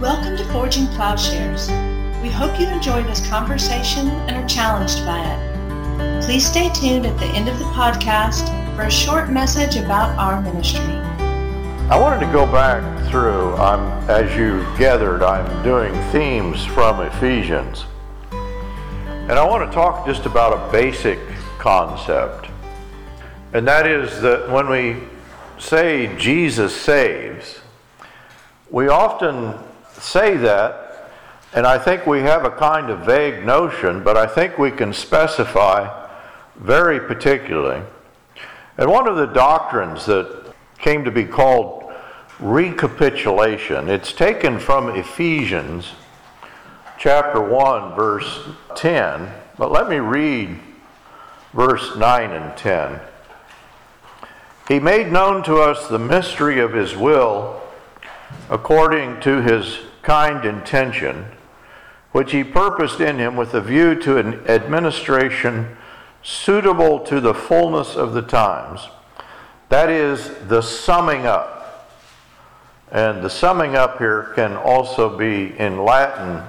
Welcome to Forging Plowshares. We hope you enjoy this conversation and are challenged by it. Please stay tuned at the end of the podcast for a short message about our ministry. I wanted to go back through, I'm, as you gathered, I'm doing themes from Ephesians. And I want to talk just about a basic concept. And that is that when we say Jesus saves, we often say that, and I think we have a kind of vague notion, but I think we can specify very particularly. And one of the doctrines that came to be called recapitulation, it's taken from Ephesians chapter 1, verse 10, but let me read verse 9 and 10. He made known to us the mystery of his will according to his kind intention, which he purposed in him with a view to an administration suitable to the fullness of the times. That is the summing up. And the summing up here can also be in Latin,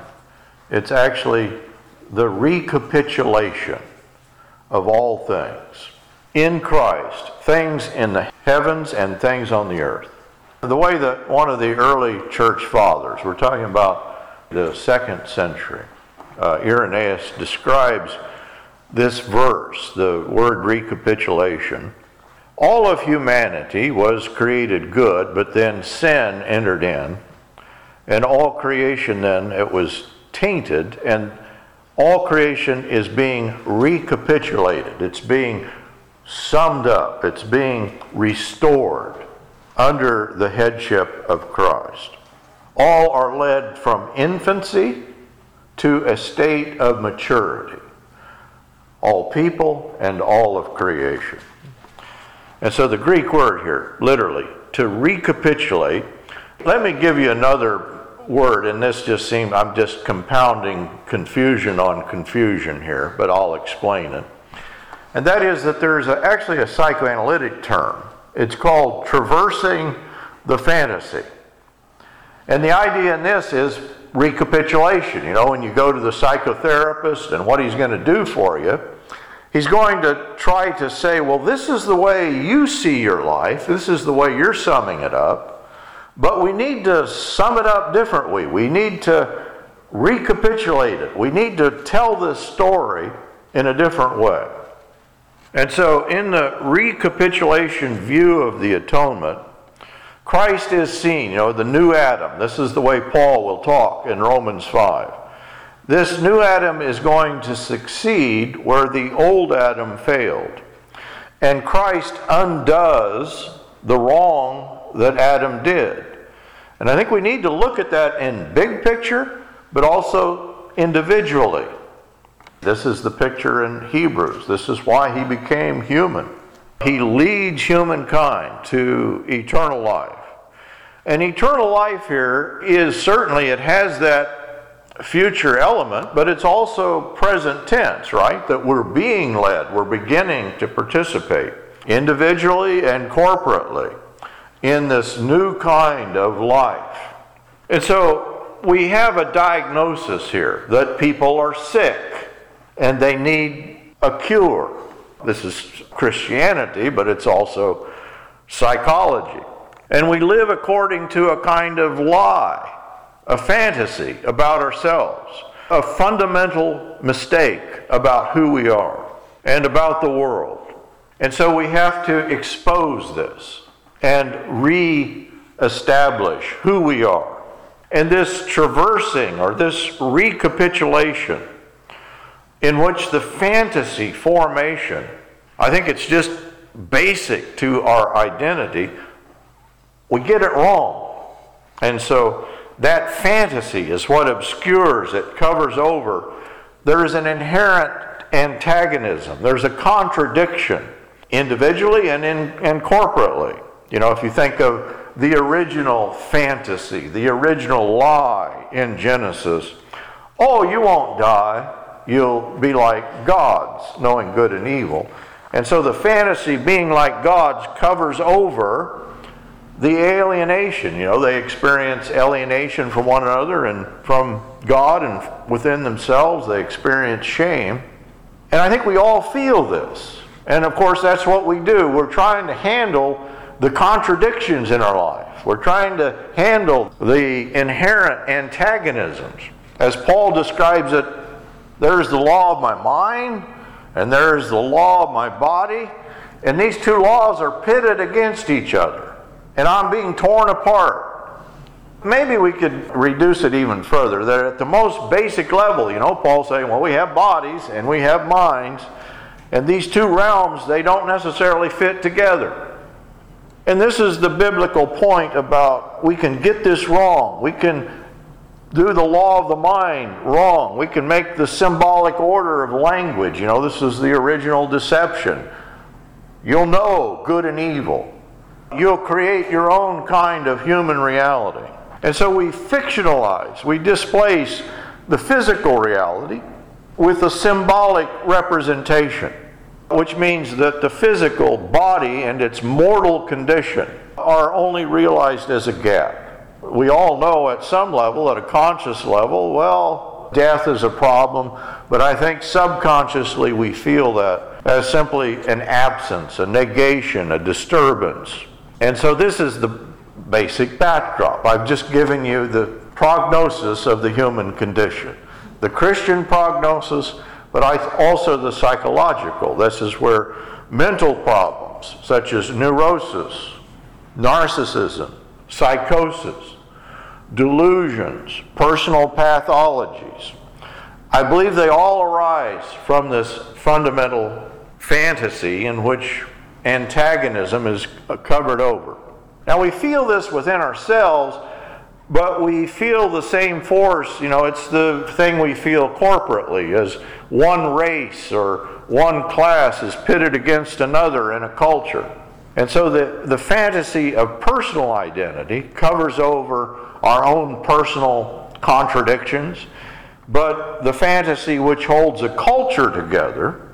it's actually the recapitulation of all things in Christ, things in the heavens and things on the earth. The way that one of the early church fathers, we're talking about the second century, uh, Irenaeus describes this verse, the word recapitulation. All of humanity was created good, but then sin entered in, and all creation then it was tainted, and all creation is being recapitulated. It's being summed up, it's being restored under the headship of Christ. All are led from infancy to a state of maturity. All people and all of creation. And so the Greek word here, literally, to recapitulate, let me give you another word, and this just seems, I'm just compounding confusion on confusion here, but I'll explain it. And that is that there's a, actually a psychoanalytic term. It's called traversing the fantasy. And the idea in this is recapitulation. You know, when you go to the psychotherapist and what he's going to do for you, he's going to try to say, well, this is the way you see your life, this is the way you're summing it up. But we need to sum it up differently. We need to recapitulate it. We need to tell this story in a different way. And so, in the recapitulation view of the atonement, Christ is seen, you know, the new Adam. This is the way Paul will talk in Romans 5. This new Adam is going to succeed where the old Adam failed. And Christ undoes the wrong that Adam did. And I think we need to look at that in big picture, but also individually. This is the picture in Hebrews. This is why he became human. He leads humankind to eternal life. And eternal life here is certainly, it has that future element, but it's also present tense, right? That we're being led, we're beginning to participate individually and corporately in this new kind of life. And so we have a diagnosis here that people are sick and they need a cure. This is Christianity, but it's also psychology. And we live according to a kind of lie, a fantasy about ourselves, a fundamental mistake about who we are and about the world. And so we have to expose this and re establish who we are. And this traversing or this recapitulation, in which the fantasy formation, I think it's just basic to our identity, we get it wrong. And so that fantasy is what obscures, it covers over. There is an inherent antagonism, there's a contradiction individually and, in, and corporately. You know, if you think of the original fantasy, the original lie in Genesis, oh, you won't die. You'll be like gods, knowing good and evil. And so the fantasy, being like gods, covers over the alienation. You know, they experience alienation from one another and from God and within themselves. They experience shame. And I think we all feel this. And of course, that's what we do. We're trying to handle the contradictions in our life. We're trying to handle the inherent antagonisms. As Paul describes it, there's the law of my mind and there's the law of my body. And these two laws are pitted against each other. And I'm being torn apart. Maybe we could reduce it even further. That at the most basic level, you know, Paul's saying, well, we have bodies and we have minds. And these two realms, they don't necessarily fit together. And this is the biblical point about we can get this wrong. We can do the law of the mind wrong. We can make the symbolic order of language. You know, this is the original deception. You'll know good and evil. You'll create your own kind of human reality. And so we fictionalize, we displace the physical reality with a symbolic representation which means that the physical body and its mortal condition are only realized as a gap. We all know at some level, at a conscious level, well, death is a problem, but I think subconsciously we feel that as simply an absence, a negation, a disturbance. And so this is the basic backdrop. I've just given you the prognosis of the human condition. The Christian prognosis but also the psychological. This is where mental problems such as neurosis, narcissism, psychosis, delusions, personal pathologies, I believe they all arise from this fundamental fantasy in which antagonism is covered over. Now, we feel this within ourselves but we feel the same force. You know, it's the thing we feel corporately as one race or one class is pitted against another in a culture. And so the, the fantasy of personal identity covers over our own personal contradictions, but the fantasy which holds a culture together,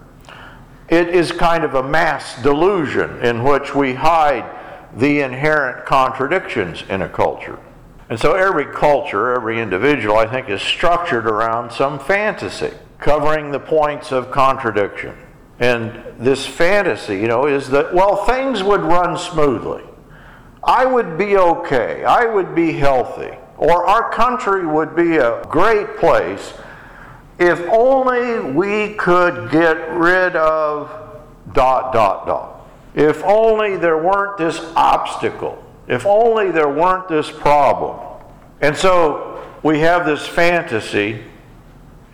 it is kind of a mass delusion in which we hide the inherent contradictions in a culture. And so every culture, every individual, I think, is structured around some fantasy covering the points of contradiction. And this fantasy, you know, is that, well, things would run smoothly. I would be okay. I would be healthy. Or our country would be a great place if only we could get rid of dot, dot, dot. If only there weren't this obstacle if only there weren't this problem. And so we have this fantasy,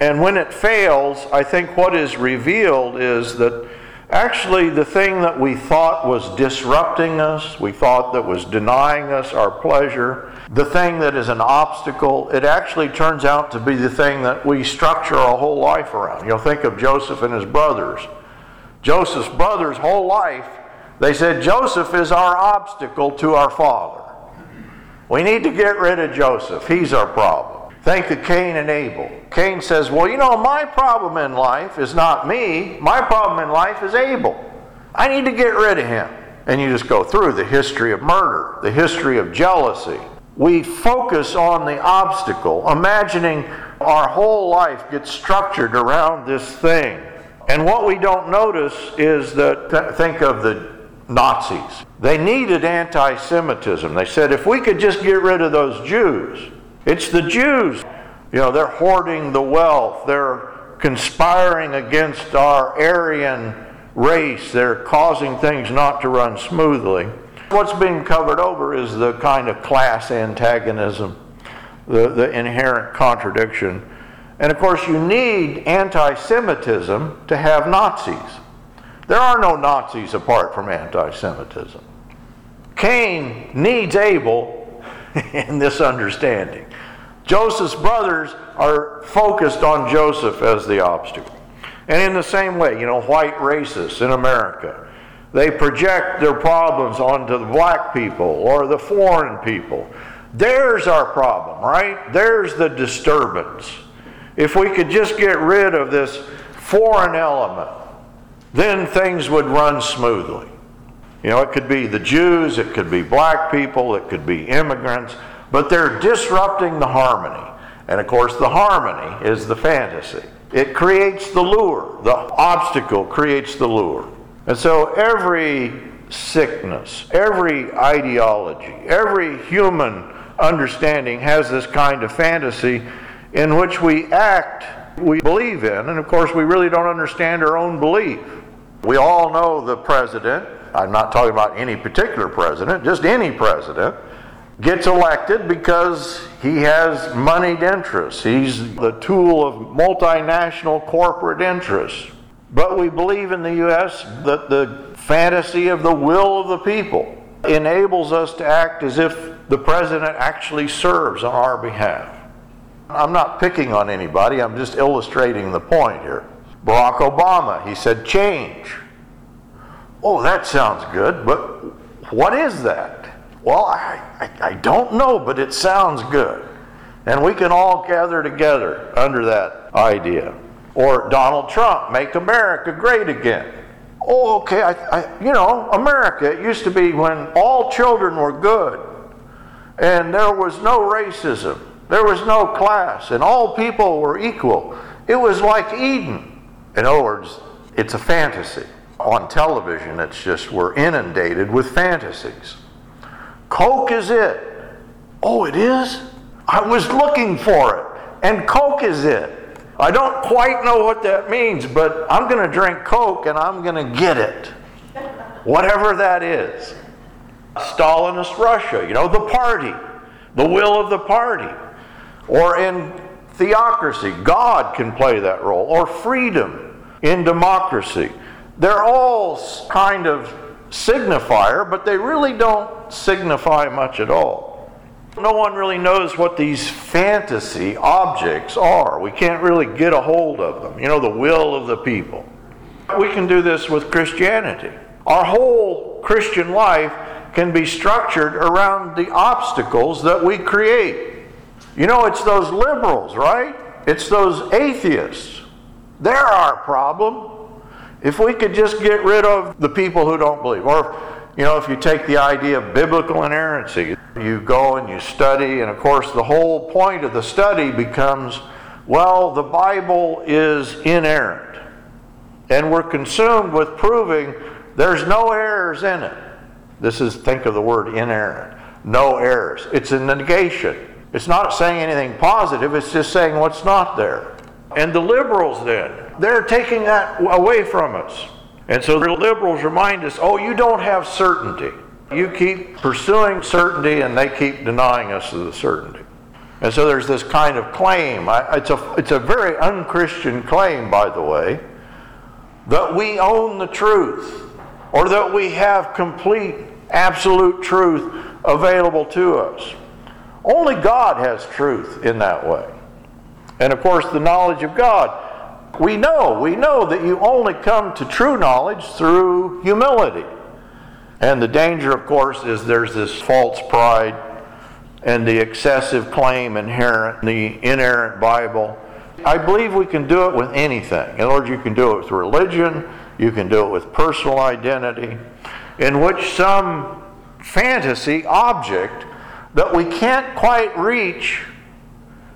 and when it fails, I think what is revealed is that actually the thing that we thought was disrupting us, we thought that was denying us our pleasure, the thing that is an obstacle, it actually turns out to be the thing that we structure our whole life around. You'll think of Joseph and his brothers. Joseph's brothers' whole life they said, Joseph is our obstacle to our father. We need to get rid of Joseph. He's our problem. Think of Cain and Abel. Cain says, Well, you know, my problem in life is not me. My problem in life is Abel. I need to get rid of him. And you just go through the history of murder, the history of jealousy. We focus on the obstacle, imagining our whole life gets structured around this thing. And what we don't notice is that, think of the Nazis. They needed anti Semitism. They said, if we could just get rid of those Jews, it's the Jews. You know, they're hoarding the wealth, they're conspiring against our Aryan race, they're causing things not to run smoothly. What's being covered over is the kind of class antagonism, the, the inherent contradiction. And of course, you need anti Semitism to have Nazis. There are no Nazis apart from anti Semitism. Cain needs Abel in this understanding. Joseph's brothers are focused on Joseph as the obstacle. And in the same way, you know, white racists in America, they project their problems onto the black people or the foreign people. There's our problem, right? There's the disturbance. If we could just get rid of this foreign element, then things would run smoothly. You know, it could be the Jews, it could be black people, it could be immigrants, but they're disrupting the harmony. And of course, the harmony is the fantasy. It creates the lure. The obstacle creates the lure. And so every sickness, every ideology, every human understanding has this kind of fantasy in which we act, we believe in, and of course, we really don't understand our own belief. We all know the president, I'm not talking about any particular president, just any president, gets elected because he has moneyed interests. He's the tool of multinational corporate interests. But we believe in the U.S. that the fantasy of the will of the people enables us to act as if the president actually serves on our behalf. I'm not picking on anybody, I'm just illustrating the point here. Barack Obama, he said, change. Oh, that sounds good, but what is that? Well, I, I, I, don't know, but it sounds good. And we can all gather together under that idea. Or Donald Trump, make America great again. Oh, okay, I, I, you know, America, it used to be when all children were good and there was no racism, there was no class, and all people were equal. It was like Eden. In other words, it's a fantasy. On television, it's just we're inundated with fantasies. Coke is it. Oh, it is? I was looking for it. And Coke is it. I don't quite know what that means, but I'm going to drink Coke and I'm going to get it. Whatever that is. Stalinist Russia, you know, the party, the will of the party. Or in theocracy, God can play that role. Or freedom in democracy. They're all kind of signifier, but they really don't signify much at all. No one really knows what these fantasy objects are. We can't really get a hold of them. You know, the will of the people. We can do this with Christianity. Our whole Christian life can be structured around the obstacles that we create. You know, it's those liberals, right? It's those atheists. They're our problem. If we could just get rid of the people who don't believe, or you know, if you take the idea of biblical inerrancy, you go and you study, and of course, the whole point of the study becomes well, the Bible is inerrant. And we're consumed with proving there's no errors in it. This is, think of the word inerrant. No errors. It's a negation. It's not saying anything positive, it's just saying what's not there. And the liberals, then, they're taking that away from us. And so the liberals remind us oh, you don't have certainty. You keep pursuing certainty, and they keep denying us the certainty. And so there's this kind of claim. It's a, it's a very unchristian claim, by the way, that we own the truth or that we have complete, absolute truth available to us. Only God has truth in that way. And of course, the knowledge of God we know, we know that you only come to true knowledge through humility. And the danger, of course, is there's this false pride and the excessive claim inherent in the inerrant Bible. I believe we can do it with anything. In other words, you can do it with religion, you can do it with personal identity, in which some fantasy object that we can't quite reach,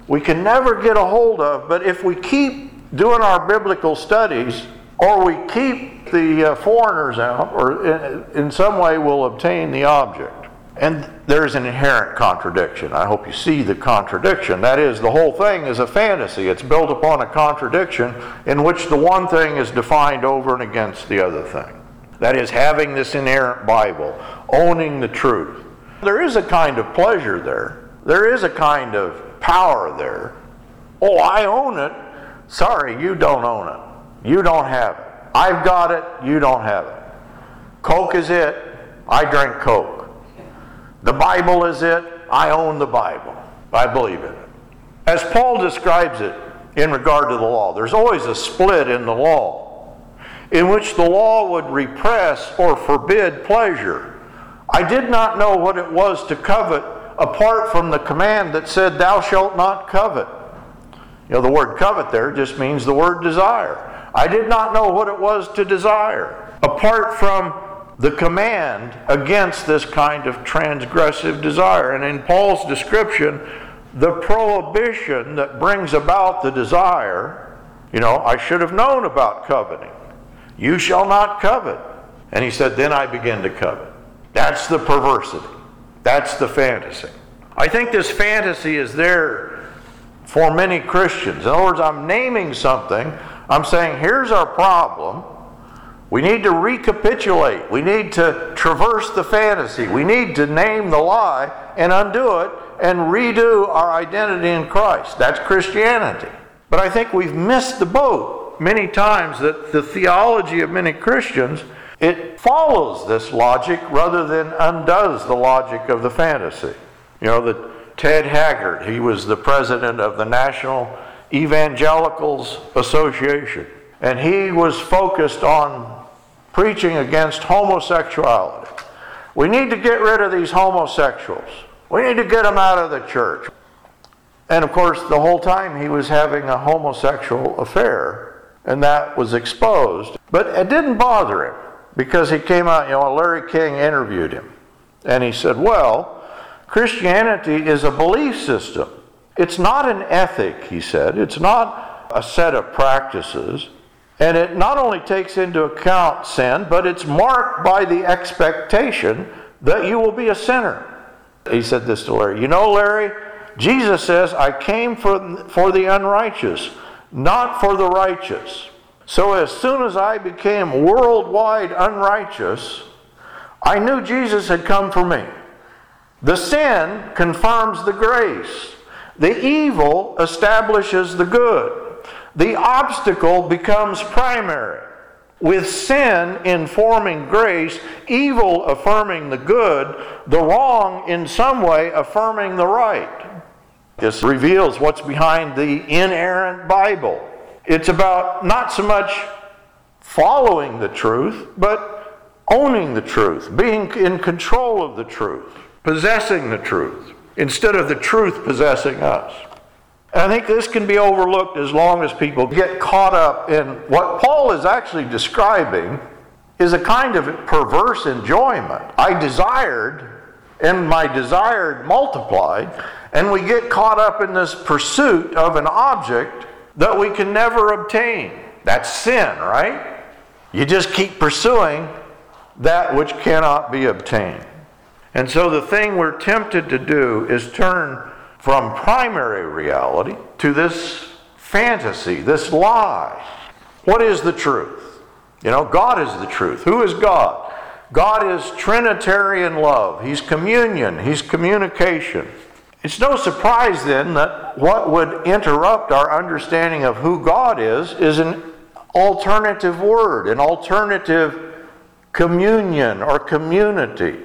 we can never get a hold of, but if we keep doing our biblical studies, or we keep the uh, foreigners out, or in, in some way we'll obtain the object. And there's an inherent contradiction. I hope you see the contradiction. That is, the whole thing is a fantasy. It's built upon a contradiction in which the one thing is defined over and against the other thing. That is, having this inerrant Bible, owning the truth. There is a kind of pleasure there, there is a kind of power there. Oh, I own it. Sorry, you don't own it. You don't have it. I've got it, you don't have it. Coke is it, I drink Coke. The Bible is it, I own the Bible. I believe in it. As Paul describes it in regard to the law, there's always a split in the law in which the law would repress or forbid pleasure. I did not know what it was to covet apart from the command that said, Thou shalt not covet. You know, the word covet there just means the word desire. I did not know what it was to desire, apart from the command against this kind of transgressive desire. And in Paul's description, the prohibition that brings about the desire, you know, I should have known about coveting. You shall not covet. And he said, Then I begin to covet. That's the perversity. That's the fantasy. I think this fantasy is there for many Christians. In other words, I'm naming something, I'm saying, here's our problem. We need to recapitulate. We need to traverse the fantasy. We need to name the lie and undo it and redo our identity in Christ. That's Christianity. But I think we've missed the boat many times that the theology of many Christians it follows this logic rather than undoes the logic of the fantasy. You know, Ted Haggard, he was the president of the National Evangelicals Association, and he was focused on preaching against homosexuality. We need to get rid of these homosexuals. We need to get them out of the church. And of course, the whole time he was having a homosexual affair, and that was exposed. But it didn't bother him because he came out, you know, Larry King interviewed him. And he said, Well, Christianity is a belief system. It's not an ethic, he said. It's not a set of practices. And it not only takes into account sin, but it's marked by the expectation that you will be a sinner. He said this to Larry You know, Larry, Jesus says, I came for, for the unrighteous, not for the righteous. So as soon as I became worldwide unrighteous, I knew Jesus had come for me. The sin confirms the grace. The evil establishes the good. The obstacle becomes primary. With sin informing grace, evil affirming the good, the wrong in some way affirming the right. This reveals what's behind the inerrant Bible. It's about not so much following the truth, but owning the truth, being in control of the truth, possessing the truth, instead of the truth possessing us. And I think this can be overlooked as long as people get caught up in what Paul is actually describing is a kind of perverse enjoyment. I desired, and my desired multiplied, and we get caught up in this pursuit of an object that we can never obtain. That's sin, right? You just keep pursuing that which cannot be obtained. And so the thing we're tempted to do is turn from primary reality to this fantasy, this lie. What is the truth? You know, God is the truth. Who is God? God is Trinitarian love. He's communion, He's communication. It's no surprise then that what would interrupt our understanding of who God is is an alternative word, an alternative communion or community.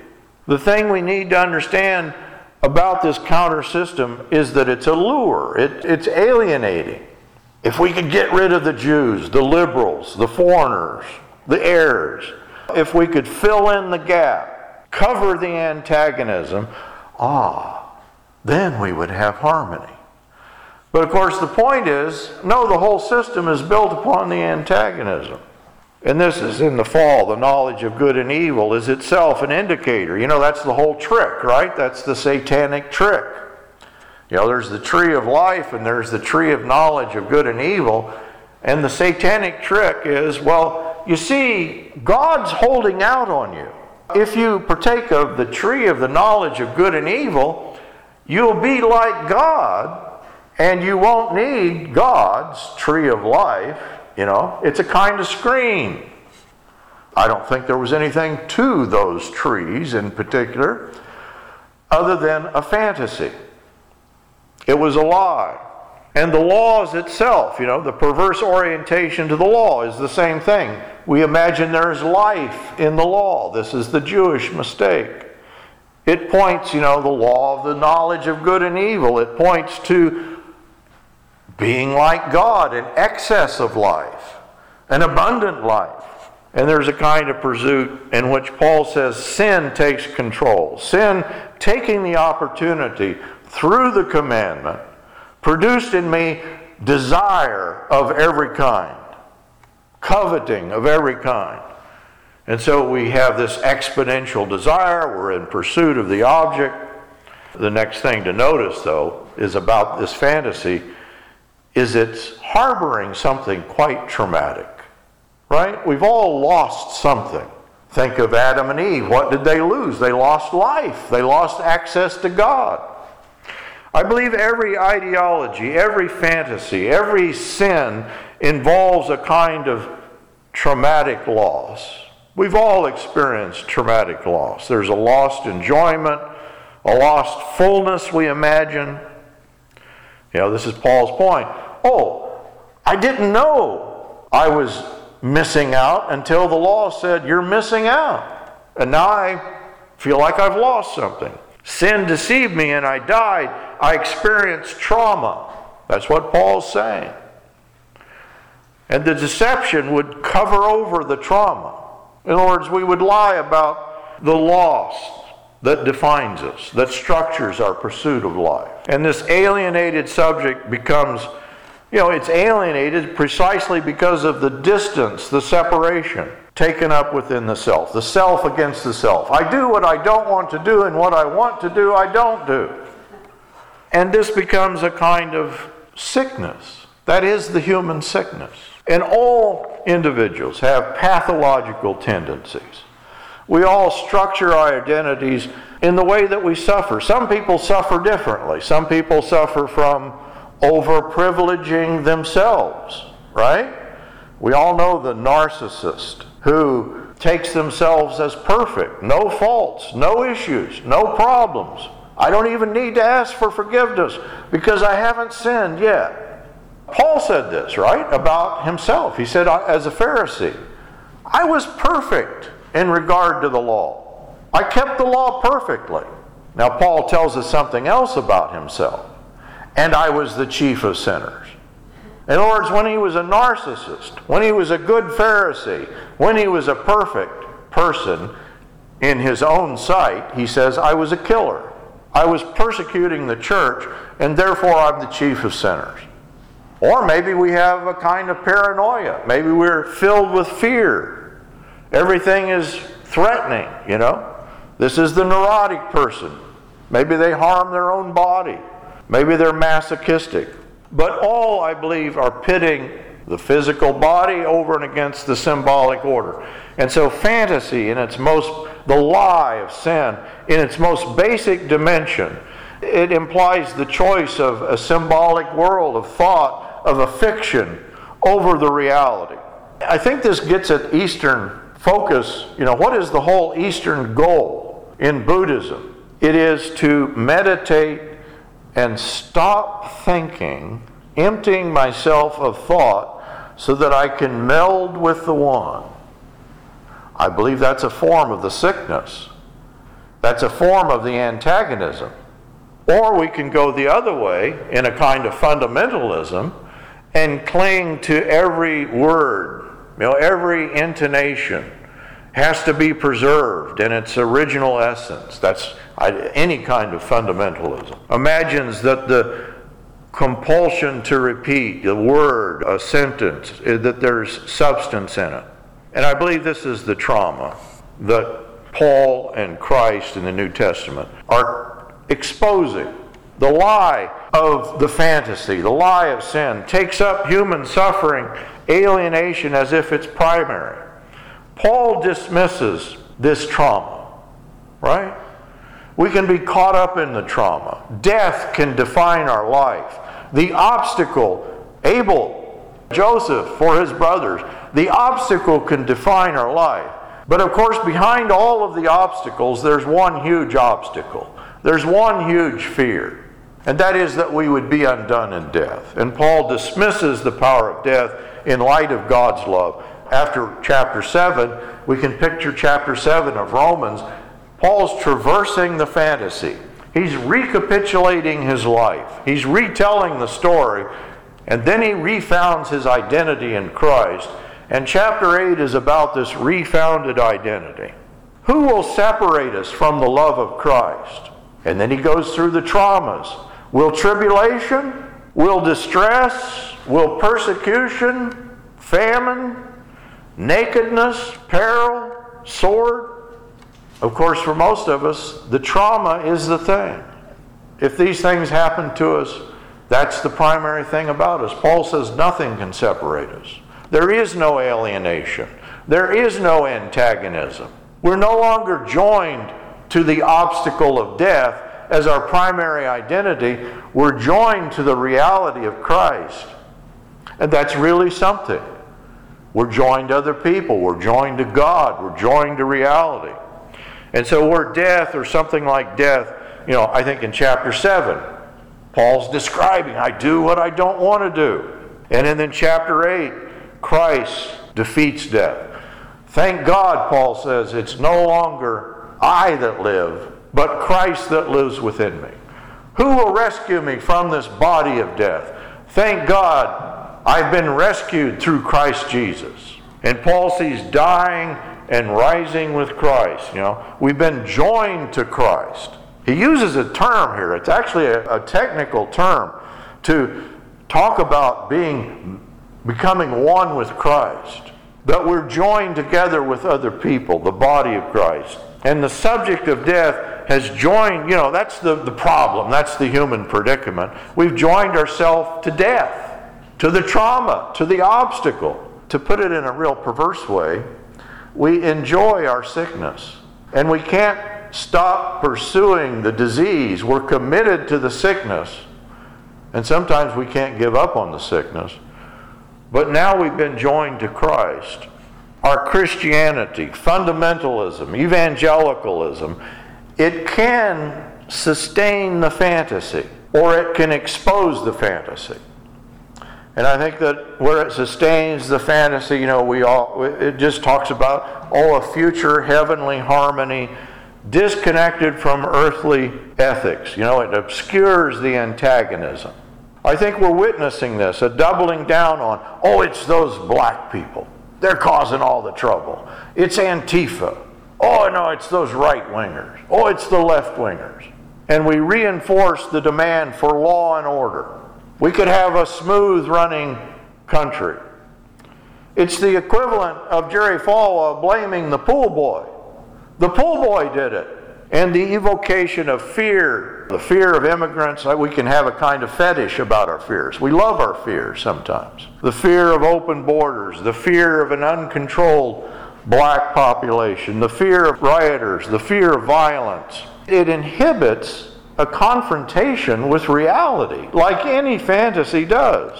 The thing we need to understand about this counter system is that it's a lure, it, it's alienating. If we could get rid of the Jews, the liberals, the foreigners, the heirs, if we could fill in the gap, cover the antagonism, ah, then we would have harmony. But of course, the point is no, the whole system is built upon the antagonism. And this is in the fall. The knowledge of good and evil is itself an indicator. You know, that's the whole trick, right? That's the satanic trick. You know, there's the tree of life and there's the tree of knowledge of good and evil. And the satanic trick is well, you see, God's holding out on you. If you partake of the tree of the knowledge of good and evil, You'll be like God, and you won't need God's tree of life. You know, it's a kind of screen. I don't think there was anything to those trees in particular other than a fantasy. It was a lie. And the laws itself, you know, the perverse orientation to the law is the same thing. We imagine there is life in the law. This is the Jewish mistake. It points, you know, the law of the knowledge of good and evil. It points to being like God, an excess of life, an abundant life. And there's a kind of pursuit in which Paul says sin takes control. Sin taking the opportunity through the commandment produced in me desire of every kind, coveting of every kind. And so we have this exponential desire, we're in pursuit of the object. The next thing to notice, though, is about this fantasy is it's harboring something quite traumatic. Right? We've all lost something. Think of Adam and Eve. What did they lose? They lost life. They lost access to God. I believe every ideology, every fantasy, every sin involves a kind of traumatic loss. We've all experienced traumatic loss. There's a lost enjoyment, a lost fullness, we imagine. You know, this is Paul's point. Oh, I didn't know I was missing out until the law said, You're missing out. And now I feel like I've lost something. Sin deceived me and I died. I experienced trauma. That's what Paul's saying. And the deception would cover over the trauma. In other words, we would lie about the loss that defines us, that structures our pursuit of life. And this alienated subject becomes, you know, it's alienated precisely because of the distance, the separation taken up within the self, the self against the self. I do what I don't want to do, and what I want to do, I don't do. And this becomes a kind of sickness. That is the human sickness. And all individuals have pathological tendencies. We all structure our identities in the way that we suffer. Some people suffer differently. Some people suffer from overprivileging themselves, right? We all know the narcissist who takes themselves as perfect, no faults, no issues, no problems. I don't even need to ask for forgiveness because I haven't sinned yet. Paul said this, right, about himself. He said, as a Pharisee, I was perfect in regard to the law. I kept the law perfectly. Now, Paul tells us something else about himself. And I was the chief of sinners. In other words, when he was a narcissist, when he was a good Pharisee, when he was a perfect person in his own sight, he says, I was a killer. I was persecuting the church, and therefore I'm the chief of sinners. Or maybe we have a kind of paranoia. Maybe we're filled with fear. Everything is threatening, you know. This is the neurotic person. Maybe they harm their own body. Maybe they're masochistic. But all, I believe, are pitting the physical body over and against the symbolic order. And so, fantasy, in its most, the lie of sin, in its most basic dimension, it implies the choice of a symbolic world of thought, of a fiction, over the reality. I think this gets at Eastern focus. You know, what is the whole Eastern goal in Buddhism? It is to meditate and stop thinking, emptying myself of thought, so that I can meld with the one. I believe that's a form of the sickness. That's a form of the antagonism. Or we can go the other way in a kind of fundamentalism and cling to every word, you know, every intonation has to be preserved in its original essence. That's any kind of fundamentalism. Imagines that the compulsion to repeat a word, a sentence, eh, that there's substance in it. And I believe this is the trauma that Paul and Christ in the New Testament are exposing. The lie of the fantasy, the lie of sin, takes up human suffering, alienation as if it's primary. Paul dismisses this trauma, right? We can be caught up in the trauma. Death can define our life. The obstacle, Abel, Joseph for his brothers, the obstacle can define our life. But of course, behind all of the obstacles, there's one huge obstacle. There's one huge fear. And that is that we would be undone in death. And Paul dismisses the power of death in light of God's love after chapter 7, we can picture chapter 7 of Romans. Paul's traversing the fantasy. He's recapitulating his life. He's retelling the story, and then he refounds his identity in Christ. And chapter 8 is about this refounded identity. Who will separate us from the love of Christ? And then he goes through the traumas. Will tribulation? Will distress? Will persecution? Famine? nakedness, peril, sword? Of course, for most of us, the trauma is the thing. If these things happen to us, that's the primary thing about us. Paul says nothing can separate us. There is no alienation. There is no antagonism. We're no longer joined to the obstacle of death as our primary identity. We're joined to the reality of Christ. And that's really something. We're joined to other people. We're joined to God. We're joined to reality. And so we're death or something like death, you know, I think in chapter 7, Paul's describing, I do what I don't want to do. And then in chapter 8, Christ defeats death. Thank God, Paul says, it's no longer I that live, but Christ that lives within me. Who will rescue me from this body of death? Thank God I've been rescued through Christ Jesus. And Paul sees dying and rising with Christ. You know, we've been joined to Christ. He uses a term here. It's actually a, a technical term to talk about being becoming one with Christ. That we're joined together with other people, the body of Christ. And the subject of death has joined, you know, that's the, the problem. That's the human predicament. We've joined ourselves to death, to the trauma, to the obstacle. To put it in a real perverse way, we enjoy our sickness. And we can't stop pursuing the disease. We're committed to the sickness. And sometimes we can't give up on the sickness. But now we've been joined to Christ. Our Christianity, fundamentalism, evangelicalism, it can sustain the fantasy or it can expose the fantasy. And I think that where it sustains the fantasy, you know, we all, it just talks about, oh, a future heavenly harmony disconnected from earthly ethics. You know, it obscures the antagonism. I think we're witnessing this, a doubling down on, oh, it's those black people. They're causing all the trouble. It's Antifa. Oh, no, it's those right wingers. Oh, it's the left wingers. And we reinforce the demand for law and order. We could have a smooth running country. It's the equivalent of Jerry Falwell blaming the pool boy. The pool boy did it. And the evocation of fear, the fear of immigrants, we can have a kind of fetish about our fears. We love our fears sometimes. The fear of open borders, the fear of an uncontrolled black population, the fear of rioters, the fear of violence. It inhibits a confrontation with reality, like any fantasy does.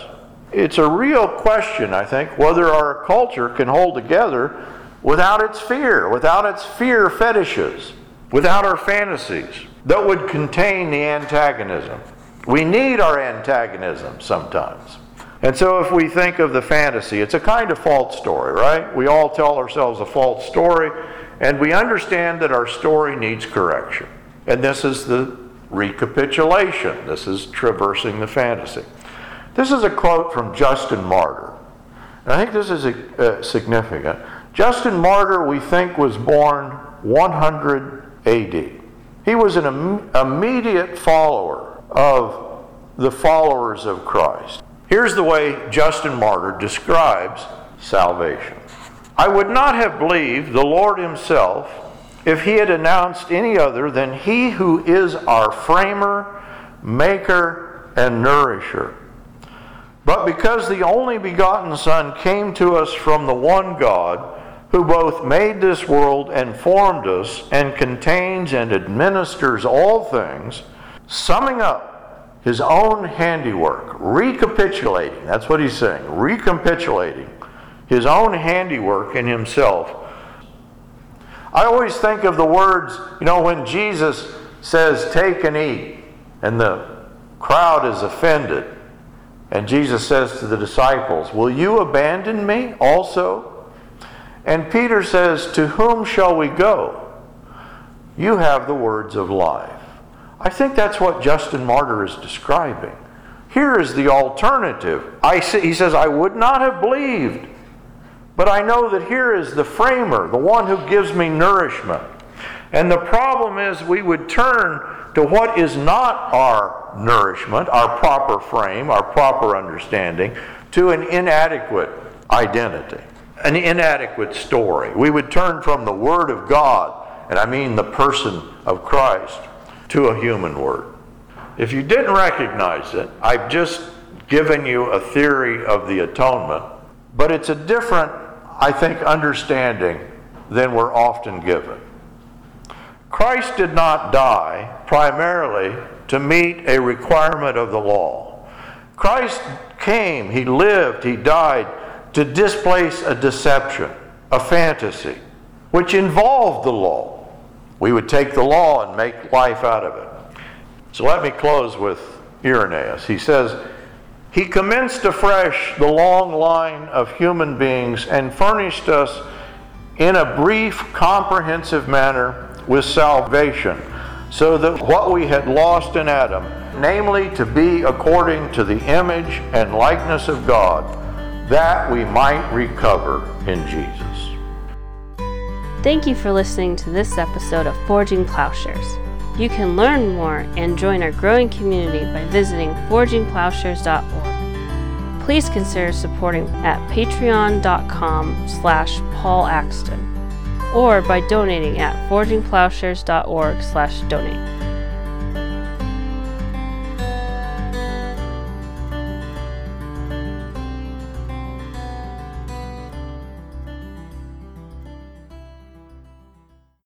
It's a real question, I think, whether our culture can hold together without its fear, without its fear fetishes, without our fantasies that would contain the antagonism. We need our antagonism sometimes. And so, if we think of the fantasy, it's a kind of false story, right? We all tell ourselves a false story, and we understand that our story needs correction. And this is the recapitulation. This is traversing the fantasy. This is a quote from Justin Martyr. And I think this is uh, significant. Justin Martyr, we think, was born 100 AD. He was an Im- immediate follower of the followers of Christ. Here's the way Justin Martyr describes salvation. I would not have believed the Lord Himself if he had announced any other than he who is our framer, maker, and nourisher. But because the only begotten Son came to us from the one God, who both made this world and formed us, and contains and administers all things, summing up his own handiwork, recapitulating, that's what he's saying, recapitulating his own handiwork in himself I always think of the words, you know, when Jesus says, Take and eat, and the crowd is offended. And Jesus says to the disciples, Will you abandon me also? And Peter says, To whom shall we go? You have the words of life. I think that's what Justin Martyr is describing. Here is the alternative. I, he says, I would not have believed but I know that here is the framer, the one who gives me nourishment. And the problem is, we would turn to what is not our nourishment, our proper frame, our proper understanding, to an inadequate identity. an inadequate story. We would turn from the Word of God, and I mean the person of Christ, to a human word. If you didn't recognize it, I've just given you a theory of the atonement, but it's a different, I think, understanding than we're often given. Christ did not die primarily to meet a requirement of the law. Christ came, He lived, He died to displace a deception, a fantasy, which involved the law. We would take the law and make life out of it. So let me close with Irenaeus. He says, He commenced afresh the long line of human beings and furnished us in a brief, comprehensive manner with salvation, so that what we had lost in Adam, namely to be according to the image and likeness of God, that we might recover in Jesus. Thank you for listening to this episode of Forging Plowshares. You can learn more and join our growing community by visiting forgingplowshares.org. Please consider supporting at patreon.com slash Paul Axton or by donating at forgingplowshares.org slash donate.